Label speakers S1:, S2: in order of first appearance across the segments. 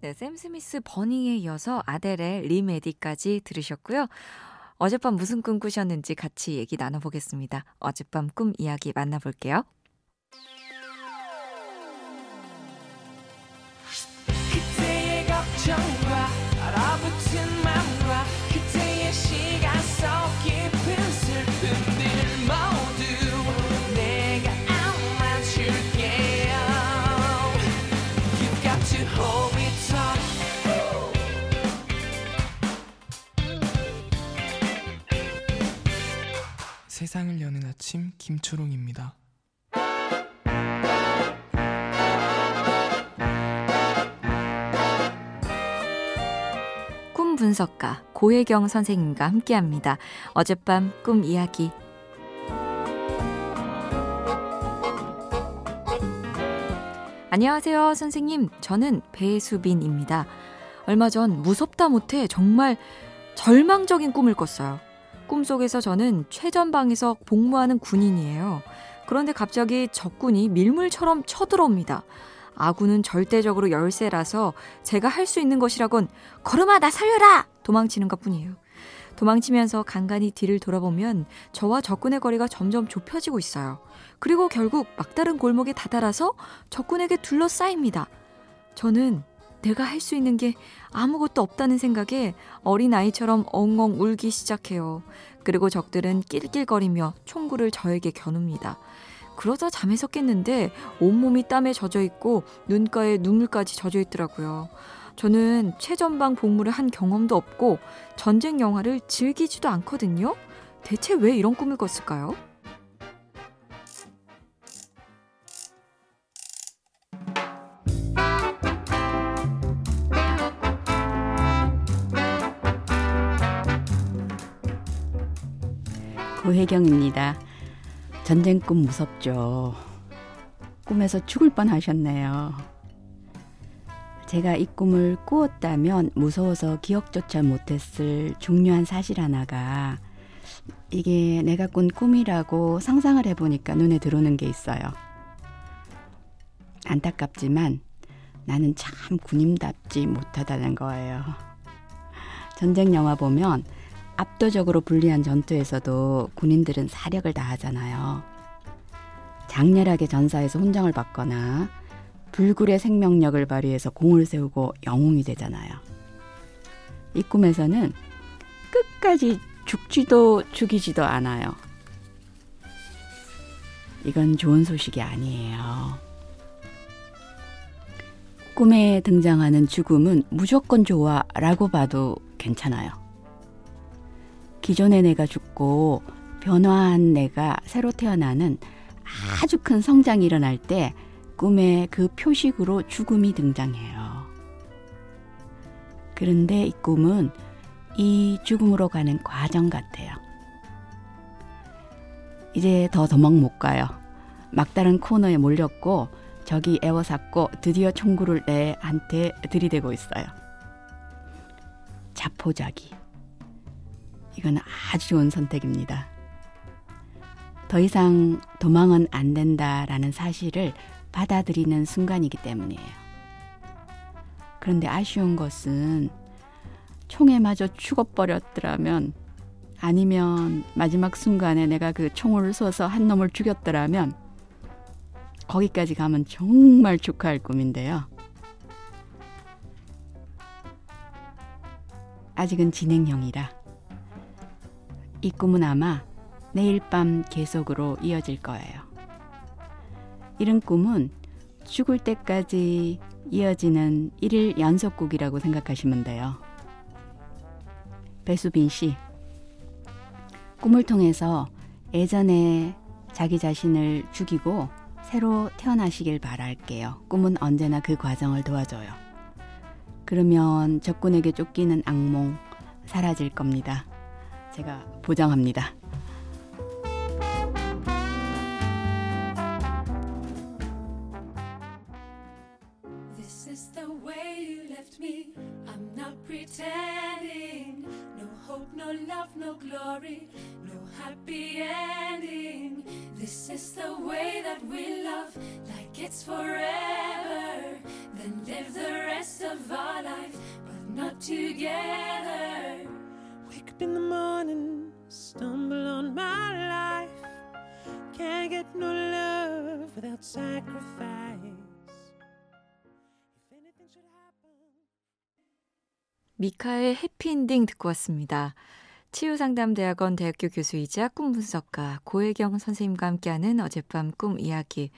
S1: 네, 샘 스미스 버닝에 이어서 아델의 리메디까지 들으셨고요. 어젯밤 무슨 꿈 꾸셨는지 같이 얘기 나눠보겠습니다. 어젯밤 꿈 이야기 만나볼게요.
S2: 세상을 여는 아침 김초롱입니다.
S1: 꿈 분석가 고혜경 선생님과 함께합니다. 어젯밤 꿈 이야기. 안녕하세요, 선생님. 저는 배수빈입니다. 얼마 전 무섭다 못해 정말 절망적인 꿈을 꿨어요. 꿈속에서 저는 최전방에서 복무하는 군인이에요. 그런데 갑자기 적군이 밀물처럼 쳐들어옵니다. 아군은 절대적으로 열세라서 제가 할 수 있는 것이라곤 걸음아 나 살려라 도망치는 것 뿐이에요. 도망치면서 간간히 뒤를 돌아보면 저와 적군의 거리가 점점 좁혀지고 있어요. 그리고 결국 막다른 골목에 다다라서 적군에게 둘러싸입니다. 저는 내가 할 수 있는 게 아무것도 없다는 생각에 어린아이처럼 엉엉 울기 시작해요. 그리고 적들은 낄낄거리며 총구를 저에게 겨눕니다. 그러다 잠에서 깼는데 온몸이 땀에 젖어 있고 눈가에 눈물까지 젖어 있더라고요. 저는 최전방 복무를 한 경험도 없고 전쟁 영화를 즐기지도 않거든요. 대체 왜 이런 꿈을 꿨을까요?
S3: 고혜경입니다. 전쟁 꿈 무섭죠. 꿈에서 죽을 뻔 하셨네요. 제가 이 꿈을 꾸었다면 무서워서 기억조차 못했을 중요한 사실 하나가 이게 내가 꾼 꿈이라고 상상을 해보니까 눈에 들어오는 게 있어요. 안타깝지만 나는 참 군인답지 못하다는 거예요. 전쟁 영화 보면 압도적으로 불리한 전투에서도 군인들은 사력을 다하잖아요. 장렬하게 전사해서 훈장을 받거나 불굴의 생명력을 발휘해서 공을 세우고 영웅이 되잖아요. 이 꿈에서는 끝까지 죽지도 죽이지도 않아요. 이건 좋은 소식이 아니에요. 꿈에 등장하는 죽음은 무조건 좋아 라고 봐도 괜찮아요. 기존의 내가 죽고 변화한 내가 새로 태어나는 아주 큰 성장이 일어날 때 꿈에 그 표식으로 죽음이 등장해요. 그런데 이 꿈은 이 죽음으로 가는 과정 같아요. 이제 더 도망 못 가요. 막다른 코너에 몰렸고 적이 애워쌌고 드디어 총구를 내한테 들이대고 있어요. 자포자기. 이건 아주 좋은 선택입니다. 더 이상 도망은 안 된다라는 사실을 받아들이는 순간이기 때문이에요. 그런데 아쉬운 것은 총에 맞아 죽어버렸더라면 아니면 마지막 순간에 내가 그 총을 쏘서 한 놈을 죽였더라면 거기까지 가면 정말 축하할 꿈인데요. 아직은 진행형이라 이 꿈은 아마 내일 밤 계속으로 이어질 거예요. 이런 꿈은 죽을 때까지 이어지는 일일 연속곡이라고 생각하시면 돼요. 배수빈 씨, 꿈을 통해서 예전에 자기 자신을 죽이고 새로 태어나시길 바랄게요. 꿈은 언제나 그 과정을 도와줘요. 그러면 적군에게 쫓기는 악몽 사라질 겁니다. 제가 보장합니다.
S4: Together. In the morning, stumble on my life. Can't get no love without sacrifice. If anything should happen.
S1: 미카의 해피엔딩 듣고 왔습니다. 치유상담대학원 대학교 교수이자 꿈분석가 고혜경 선생님과 함께하는 어젯밤 꿈 이야기.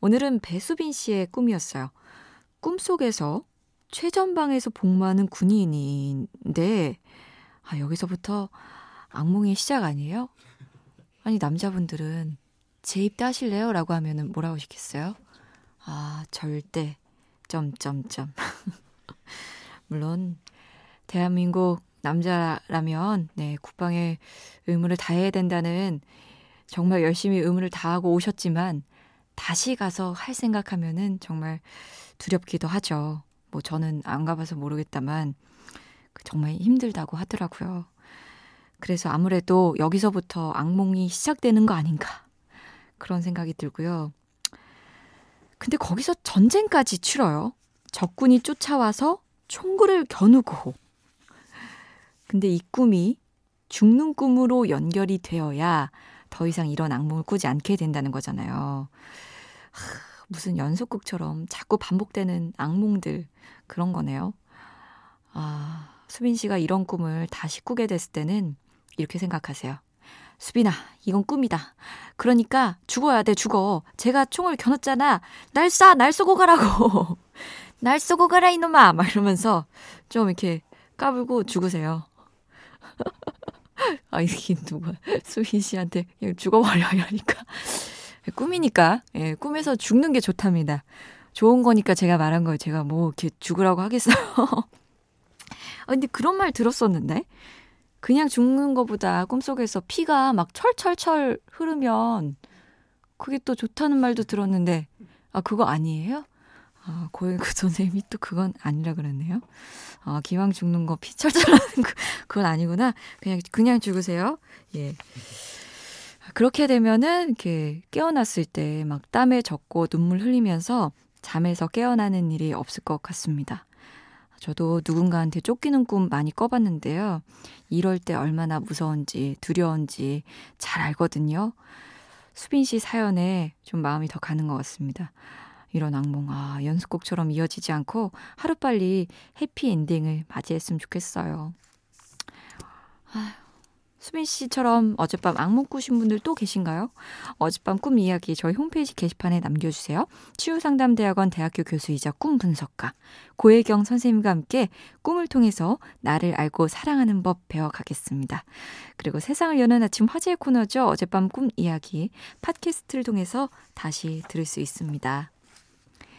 S1: 오늘은 배수빈 씨의 꿈이었어요. 꿈속에서 최전방에서 복무하는 군인인데, 아, 여기서부터 악몽의 시작 아니에요? 아니, 남자분들은 제 입 따실래요? 라고 하면은 뭐라고 하시겠어요? 아, 절대. 점점점. 물론, 대한민국 남자라면, 네, 국방의 의무를 다해야 된다는 정말 열심히 의무를 다하고 오셨지만, 다시 가서 할 생각하면은 정말 두렵기도 하죠. 뭐 저는 안 가봐서 모르겠다만 정말 힘들다고 하더라고요. 그래서 아무래도 여기서부터 악몽이 시작되는 거 아닌가 그런 생각이 들고요. 근데 거기서 전쟁까지 치러요. 적군이 쫓아와서 총구를 겨누고. 근데 이 꿈이 죽는 꿈으로 연결이 되어야 더 이상 이런 악몽을 꾸지 않게 된다는 거잖아요. 하, 무슨 연속극처럼 자꾸 반복되는 악몽들 그런 거네요. 아, 수빈 씨가 이런 꿈을 다시 꾸게 됐을 때는 이렇게 생각하세요. 수빈아, 이건 꿈이다. 그러니까 죽어야 돼, 죽어. 제가 총을 겨눴잖아. 날 쏴, 날 쏘고 가라고. 날 쏘고 가라, 이놈아. 막 이러면서 좀 이렇게 까불고 죽으세요. 아, 이게 누가 수빈 씨한테 죽어버려 이러니까. 꿈이니까, 예, 꿈에서 죽는 게 좋답니다. 좋은 거니까 제가 말한 거예요. 제가 뭐 이렇게 죽으라고 하겠어요. 아, 근데 그런 말 들었었는데? 그냥 죽는 것보다 꿈속에서 피가 막 철철철 흐르면 그게 또 좋다는 말도 들었는데, 아, 그거 아니에요? 아, 고영그 선생님이 또 그건 아니라 그랬네요. 아, 기왕 죽는 거 피 철철 하는 거, 그건 아니구나. 그냥, 그냥 죽으세요. 예. 그렇게 되면은 이렇게 깨어났을 때 막 땀에 젖고 눈물 흘리면서 잠에서 깨어나는 일이 없을 것 같습니다. 저도 누군가한테 쫓기는 꿈 많이 꿔봤는데요. 이럴 때 얼마나 무서운지 두려운지 잘 알거든요. 수빈 씨 사연에 좀 마음이 더 가는 것 같습니다. 이런 악몽, 아, 연습곡처럼 이어지지 않고 하루빨리 해피엔딩을 맞이했으면 좋겠어요. 아휴. 수빈 씨처럼 어젯밤 악몽 꾸신 분들 또 계신가요? 어젯밤 꿈 이야기 저희 홈페이지 게시판에 남겨주세요. 치유상담대학원 대학교 교수이자 꿈 분석가 고혜경 선생님과 함께 꿈을 통해서 나를 알고 사랑하는 법 배워가겠습니다. 그리고 세상을 여는 아침 화제의 코너죠. 어젯밤 꿈 이야기 팟캐스트를 통해서 다시 들을 수 있습니다.